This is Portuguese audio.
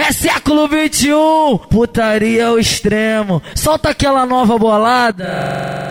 É século 21, putaria ao extremo. Solta aquela nova bolada.